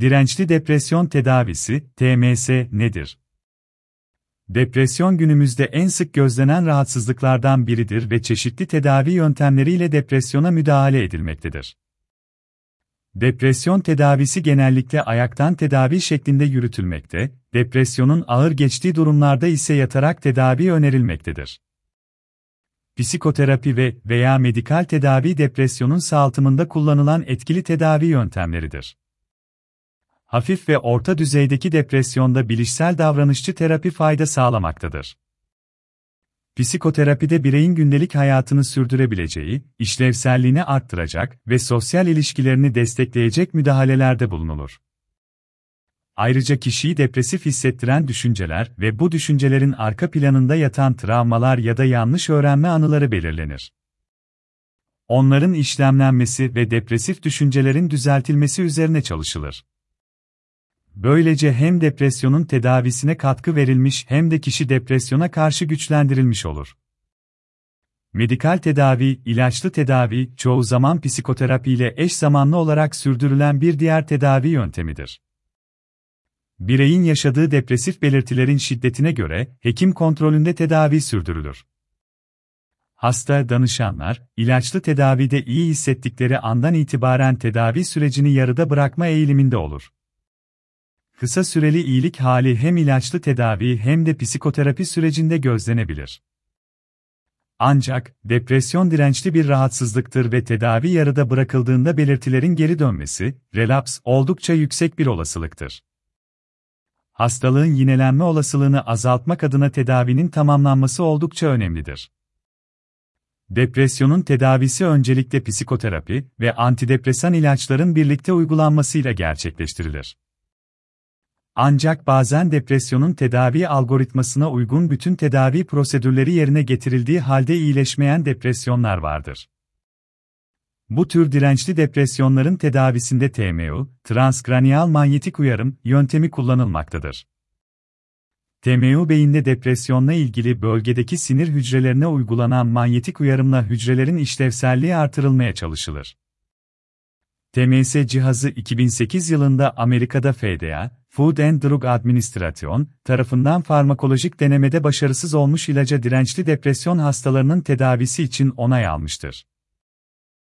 Dirençli depresyon tedavisi, TMS nedir? Depresyon günümüzde en sık gözlenen rahatsızlıklardan biridir ve çeşitli tedavi yöntemleriyle depresyona müdahale edilmektedir. Depresyon tedavisi genellikle ayaktan tedavi şeklinde yürütülmekte, depresyonun ağır geçtiği durumlarda ise yatarak tedavi önerilmektedir. Psikoterapi ve veya medikal tedavi depresyonun sağaltımında kullanılan etkili tedavi yöntemleridir. Hafif ve orta düzeydeki depresyonda bilişsel davranışçı terapi fayda sağlamaktadır. Psikoterapide bireyin gündelik hayatını sürdürebileceği, işlevselliğini arttıracak ve sosyal ilişkilerini destekleyecek müdahalelerde bulunulur. Ayrıca kişiyi depresif hissettiren düşünceler ve bu düşüncelerin arka planında yatan travmalar ya da yanlış öğrenme anıları belirlenir. Onların işlemlenmesi ve depresif düşüncelerin düzeltilmesi üzerine çalışılır. Böylece hem depresyonun tedavisine katkı verilmiş hem de kişi depresyona karşı güçlendirilmiş olur. Medikal tedavi, ilaçlı tedavi, çoğu zaman psikoterapi ile eş zamanlı olarak sürdürülen bir diğer tedavi yöntemidir. Bireyin yaşadığı depresif belirtilerin şiddetine göre hekim kontrolünde tedavi sürdürülür. Hasta danışanlar, ilaçlı tedavide iyi hissettikleri andan itibaren tedavi sürecini yarıda bırakma eğiliminde olur. Kısa süreli iyilik hali hem ilaçlı tedavi hem de psikoterapi sürecinde gözlenebilir. Ancak, depresyon dirençli bir rahatsızlıktır ve tedavi yarıda bırakıldığında belirtilerin geri dönmesi, relaps, oldukça yüksek bir olasılıktır. Hastalığın yinelenme olasılığını azaltmak adına tedavinin tamamlanması oldukça önemlidir. Depresyonun tedavisi öncelikle psikoterapi ve antidepresan ilaçların birlikte uygulanmasıyla gerçekleştirilir. Ancak bazen depresyonun tedavi algoritmasına uygun bütün tedavi prosedürleri yerine getirildiği halde iyileşmeyen depresyonlar vardır. Bu tür dirençli depresyonların tedavisinde TMU, transkranial manyetik uyarım yöntemi kullanılmaktadır. TMU beyinde depresyonla ilgili bölgedeki sinir hücrelerine uygulanan manyetik uyarımla hücrelerin işlevselliği artırılmaya çalışılır. TMS cihazı 2008 yılında Amerika'da FDA, Food and Drug Administration, tarafından farmakolojik denemede başarısız olmuş ilaca dirençli depresyon hastalarının tedavisi için onay almıştır.